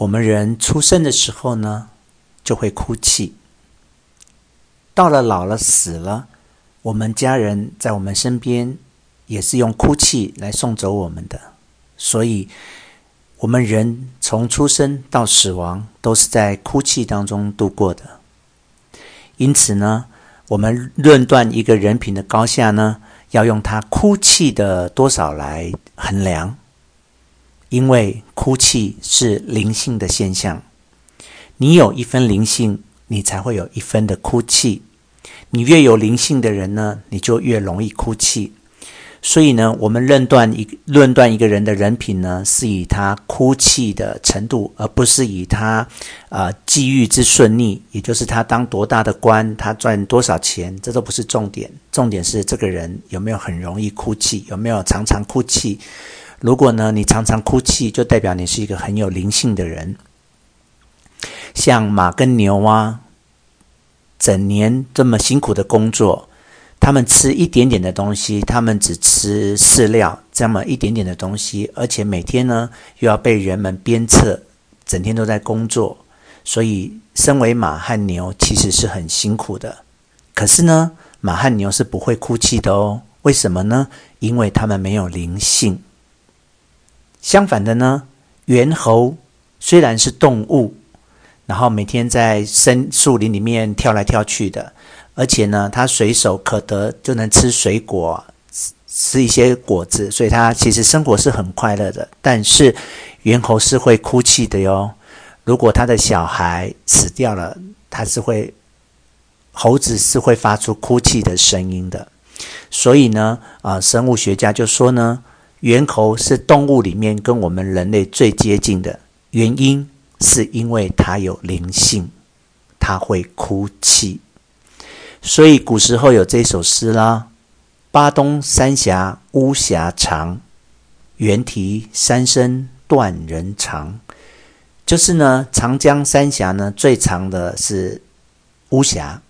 我们人出生的时候呢，就会哭泣；到了老了死了，我们家人在我们身边，也是用哭泣来送走我们的。所以，我们人从出生到死亡，都是在哭泣当中度过的。因此呢，我们论断一个人品的高下呢，要用他哭泣的多少来衡量。因为哭泣是灵性的现象，你有一分灵性，你才会有一分的哭泣。你越有灵性的人呢，你就越容易哭泣。所以呢，我们论断一论断一个人的人品呢，是以他哭泣的程度，而不是以他啊、际遇之顺利，也就是他当多大的官，他赚多少钱，这都不是重点。重点是这个人有没有很容易哭泣，有没有常常哭泣。如果呢，你常常哭泣，就代表你是一个很有灵性的人。像马跟牛啊，整年这么辛苦的工作。他们吃一点点的东西，他们只吃饲料这么一点点的东西，而且每天呢又要被人们鞭策，整天都在工作，所以身为马和牛其实是很辛苦的。可是呢，马和牛是不会哭泣的哦。为什么呢？因为他们没有灵性。相反的呢，猿猴虽然是动物，然后每天在森树林里面跳来跳去的。而且呢，它随手可得就能吃水果，吃一些果子，所以他其实生活是很快乐的。但是，猿猴是会哭泣的哟。如果他的小孩死掉了，他是会，猴子是会发出哭泣的声音的。所以呢，啊，生物学家就说呢，猿猴是动物里面跟我们人类最接近的，原因是因为它有灵性，它会哭泣。所以古时候有这首诗啦：“巴东三峡巫峡长，猿啼三声断人肠。”就是呢，长江三峡呢最长的是巫峡。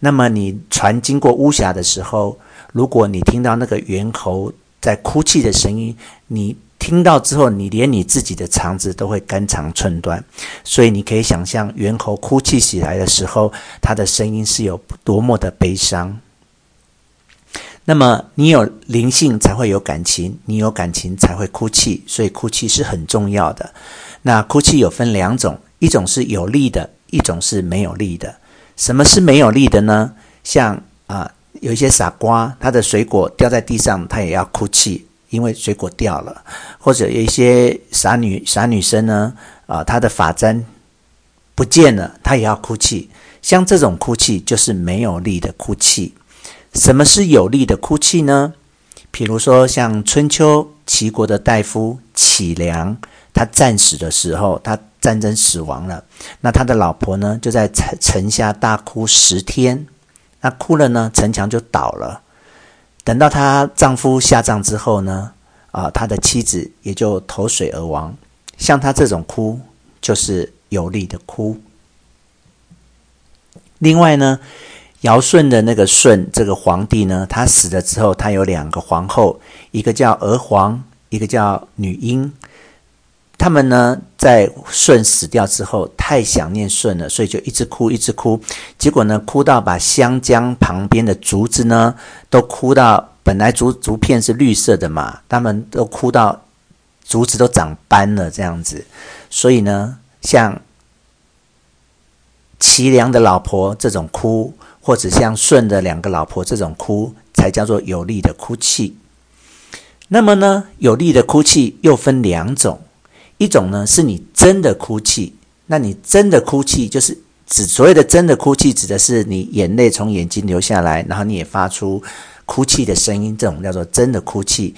那么你船经过巫峡的时候，如果你听到那个猿猴在哭泣的声音，你。听到之后，你连你自己的肠子都会肝肠寸断，所以你可以想象猿猴哭泣起来的时候，它的声音是有多么的悲伤。那么，你有灵性才会有感情，你有感情才会哭泣，所以哭泣是很重要的。那哭泣有分两种，一种是有力的，一种是没有力的。什么是没有力的呢？像啊，有一些傻瓜，他的水果掉在地上，他也要哭泣。因为水果掉了，或者有一些傻女傻女生呢，啊，她的发簪不见了，她也要哭泣。像这种哭泣就是没有力的哭泣。什么是有力的哭泣呢？比如说像春秋齐国的大夫杞梁，他战死的时候，他战争死亡了，那他的老婆呢就在城城下大哭十天，那哭了呢，城墙就倒了。等到她丈夫下葬之后呢，啊，她的妻子也就投水而亡。像她这种哭，就是有力的哭。另外呢，尧舜的那个舜这个皇帝呢，他死了之后，他有两个皇后，一个叫娥皇，一个叫女英。他们呢，在舜死掉之后，太想念舜了，所以就一直哭，一直哭。结果呢，哭到把湘江旁边的竹子呢，都哭到本来竹竹片是绿色的嘛，他们都哭到竹子都长斑了这样子。所以呢，像齐梁的老婆这种哭，或者像舜的两个老婆这种哭，才叫做有力的哭泣。那么呢，有力的哭泣又分两种。一种呢，是你真的哭泣，那你真的哭泣，就是指所谓的真的哭泣，指的是你眼泪从眼睛流下来，然后你也发出哭泣的声音，这种叫做真的哭泣。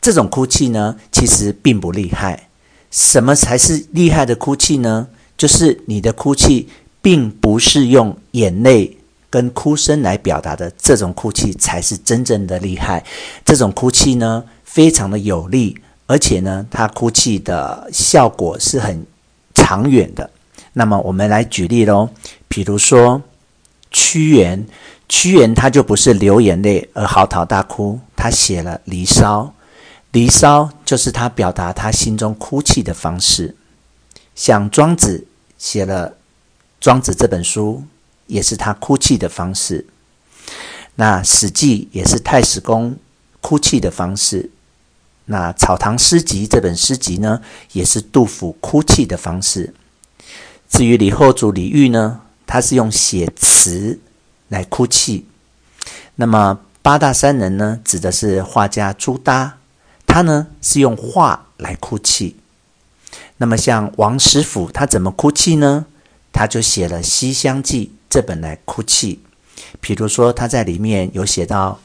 这种哭泣呢，其实并不厉害。什么才是厉害的哭泣呢？就是你的哭泣并不是用眼泪跟哭声来表达的，这种哭泣才是真正的厉害。这种哭泣呢，非常的有力。而且呢，他哭泣的效果是很长远的。那么我们来举例喽，比如说屈原，屈原他就不是流眼泪而嚎啕大哭，他写了《离骚》，《离骚》就是他表达他心中哭泣的方式。像庄子写了《庄子》这本书，也是他哭泣的方式。那《史记》也是太史公哭泣的方式。那《草堂诗集》这本诗集呢，也是杜甫哭泣的方式。至于李后主李煜呢，他是用写词来哭泣。那么八大山人呢，指的是画家朱耷，他呢是用画来哭泣。那么，像王实甫，他怎么哭泣呢？他就写了《西厢记》这本来哭泣。比如说，他在里面有写到：“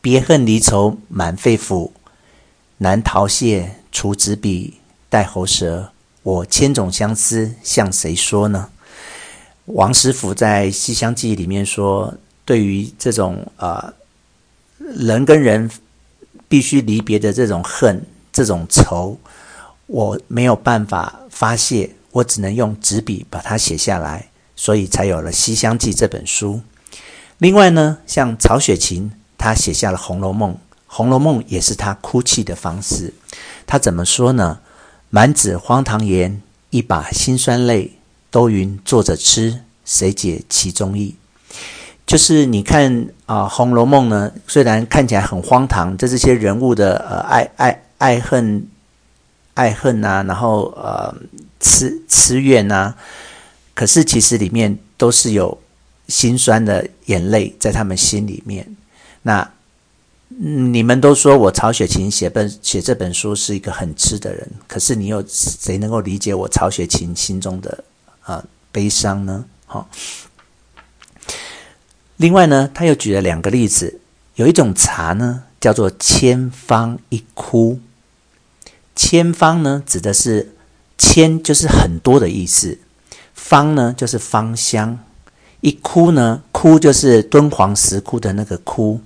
别恨离愁满肺腑，难逃谢除纸笔，带喉舌。我千种相思向谁说呢？”王实甫在《西厢记》里面说：“对于这种啊、呃，人跟人必须离别的这种恨、这种愁。”我没有办法发泄，我只能用纸笔把它写下来，所以才有了《西厢记》这本书。另外呢，像曹雪芹，他写下了《红楼梦》，《红楼梦》也是他哭泣的方式。他怎么说呢？满纸荒唐言，一把辛酸泪，都云作者痴，谁解其中意？就是你看啊，《红楼梦》呢，虽然看起来很荒唐，这这些人物的呃爱爱爱恨。爱恨呐，然后呃，痴痴怨呐，可是其实里面都是有心酸的眼泪在他们心里面。那你们都说我曹雪芹写本写这本书是一个很痴的人，可是你有谁能够理解我曹雪芹心中的啊、悲伤呢？好、哦，另外呢，他又举了两个例子，有一种茶呢，叫做千方一枯。千方呢，指的是千就是很多的意思，方呢就是芳香，一枯呢，枯就是敦煌石窟的那个窟，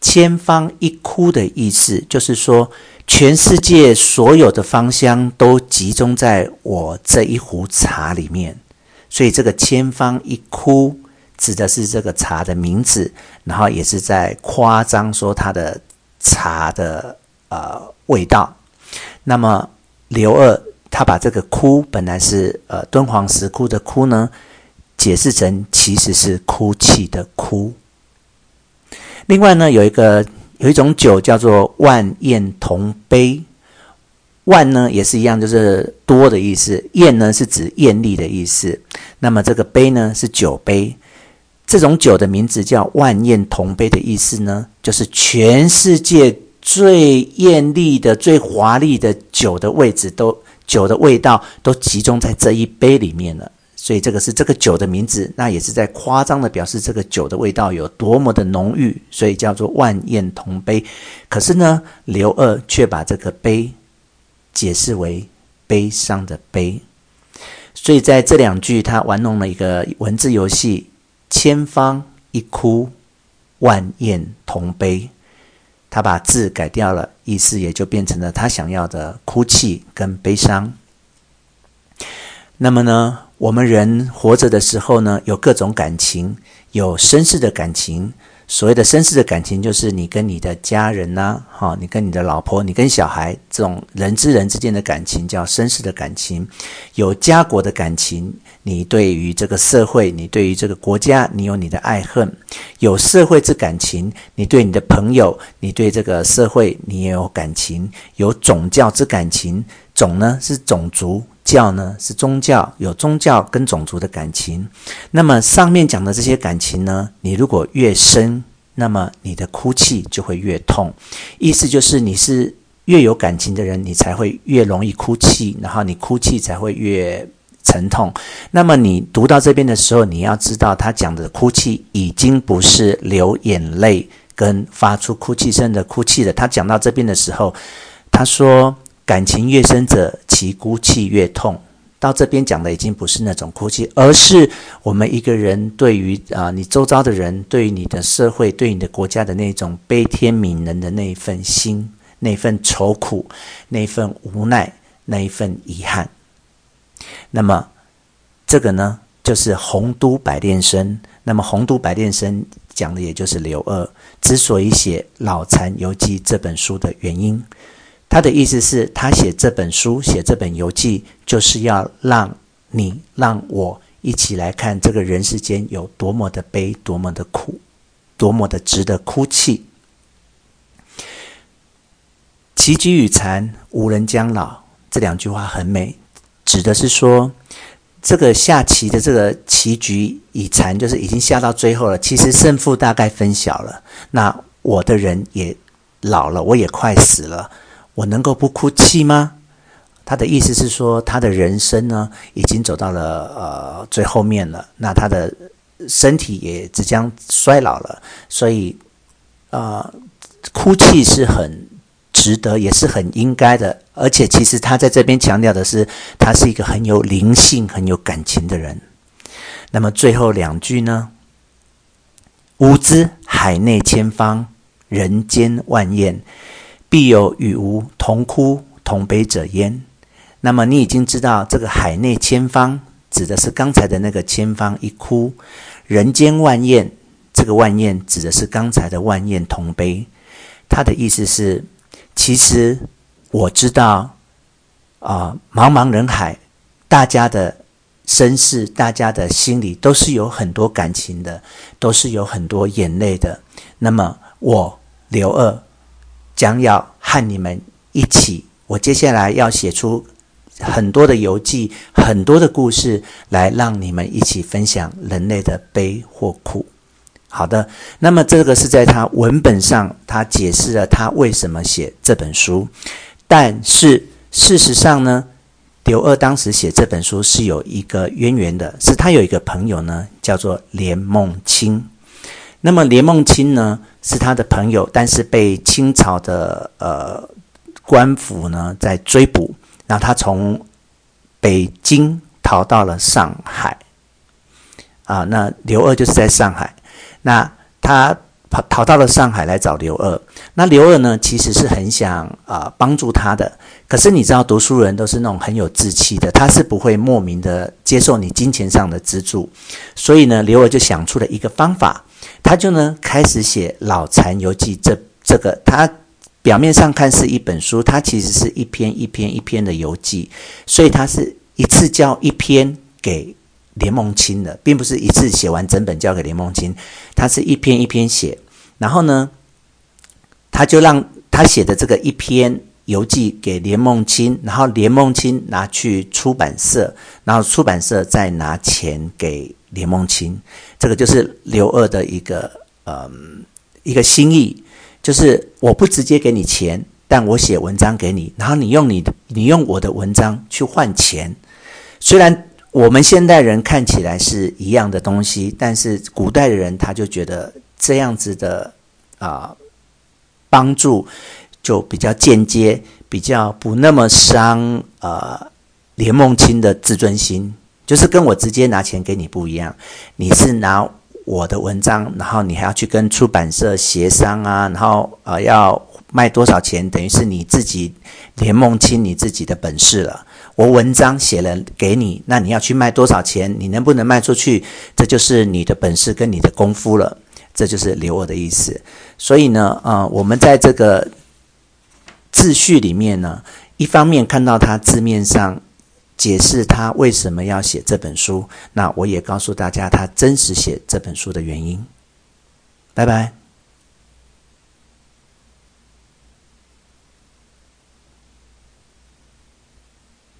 千方一枯的意思就是说，全世界所有的芳香都集中在我这一壶茶里面，所以这个千方一枯指的是这个茶的名字，然后也是在夸张说它的茶的呃味道。那么刘二他把这个哭本来是呃敦煌石窟的窟呢，解释成其实是哭泣的哭。另外呢，有一个有一种酒叫做万艳同杯，万呢也是一样，就是多的意思，艳呢是指艳丽的意思。那么这个杯呢是酒杯，这种酒的名字叫万艳同杯的意思呢，就是全世界。最艳丽的、最华丽的酒的位置，都酒的味道都集中在这一杯里面了。所以这个是这个酒的名字，那也是在夸张的表示这个酒的味道有多么的浓郁，所以叫做万宴同杯。可是呢，刘二却把这个杯解释为悲伤的悲。所以在这两句，他玩弄了一个文字游戏：千方一哭，万宴同杯。他把字改掉了，意思也就变成了他想要的哭泣跟悲伤。那么呢，我们人活着的时候呢，有各种感情，有身世的感情。所谓的身世的感情，就是你跟你的家人呐、哈，你跟你的老婆，你跟小孩，这种人之人之间的感情叫身世的感情。有家国的感情，你对于这个社会，你对于这个国家，你有你的爱恨。有社会之感情，你对你的朋友，你对这个社会，你也有感情。有种教之感情，种呢是种族。教呢是宗教，有宗教跟种族的感情。那么上面讲的这些感情呢，你如果越深，那么你的哭泣就会越痛。意思就是你是越有感情的人，你才会越容易哭泣，然后你哭泣才会越沉痛。那么你读到这边的时候，你要知道他讲的哭泣已经不是流眼泪跟发出哭泣声的哭泣了。他讲到这边的时候，他说。感情越深者，其哭泣越痛。到这边讲的已经不是那种哭泣，而是我们一个人对于啊、你周遭的人，对于你的社会，对你的国家的那种悲天悯人的那一份心，那份愁苦，那份无奈，那一份遗憾。那么这个呢，就是洪都百炼生。那么洪都百炼生讲的也就是刘二之所以写《老残游记》这本书的原因。他的意思是，他写这本书、写这本游记，就是要让你、让我一起来看这个人世间有多么的悲、多么的苦、多么的值得哭泣。棋局与残，无人将老。这两句话很美，指的是说，这个下棋的这个棋局已残，就是已经下到最后了。其实胜负大概分晓了。那我的人也老了，我也快死了，我能够不哭泣吗？他的意思是说，他的人生呢，已经走到了呃最后面了。那他的身体也即将衰老了，所以呃，哭泣是很。值得也是很应该的，而且其实他在这边强调的是，他是一个很有灵性、很有感情的人。那么最后两句呢？吾知海内千方，人间万厌，必有与吾同哭同悲者焉。那么你已经知道，这个海内千方指的是刚才的那个千方一哭，人间万宴，这个万宴指的是刚才的万宴同悲。他的意思是。其实我知道，啊，茫茫人海，大家的身世，大家的心里都是有很多感情的，都是有很多眼泪的。那么我刘二将要和你们一起，我接下来要写出很多的游记，很多的故事，来让你们一起分享人类的悲或苦。好的，那么这个是在他文本上，他解释了他为什么写这本书。但是事实上呢，刘二当时写这本书是有一个渊源的，是他有一个朋友呢，叫做连梦清。那么连梦清呢，是他的朋友，但是被清朝的呃官府呢在追捕，然后他从北京逃到了上海。啊，那刘二就是在上海。那他跑逃到了上海来找刘二。那刘二呢，其实是很想啊、帮助他的。可是你知道，读书人都是那种很有志气的，他是不会莫名的接受你金钱上的资助。所以呢，刘二就想出了一个方法，他就呢开始写《老残游记》这这个。他表面上看是一本书，他其实是一篇一篇一篇的游记，所以他是一次交一篇给。连梦清的，并不是一次写完整本交给连梦清，他是一篇一篇写，然后呢，他就让他写的这个一篇游记给连梦清，然后连梦清拿去出版社，然后出版社再拿钱给连梦清，这个就是刘二的一个嗯一个心意，就是我不直接给你钱，但我写文章给你，然后你用你的你用我的文章去换钱，虽然。我们现代人看起来是一样的东西，但是古代的人他就觉得这样子的啊、帮助就比较间接，比较不那么伤呃连梦清的自尊心，就是跟我直接拿钱给你不一样，你是拿我的文章，然后你还要去跟出版社协商啊，然后呃要卖多少钱，等于是你自己连梦清你自己的本事了。我文章写了给你，那你要去卖多少钱？你能不能卖出去？这就是你的本事跟你的功夫了。这就是刘二的意思。所以呢，呃，我们在这个自序里面呢，一方面看到它字面上解释他为什么要写这本书，那我也告诉大家他真实写这本书的原因。拜拜。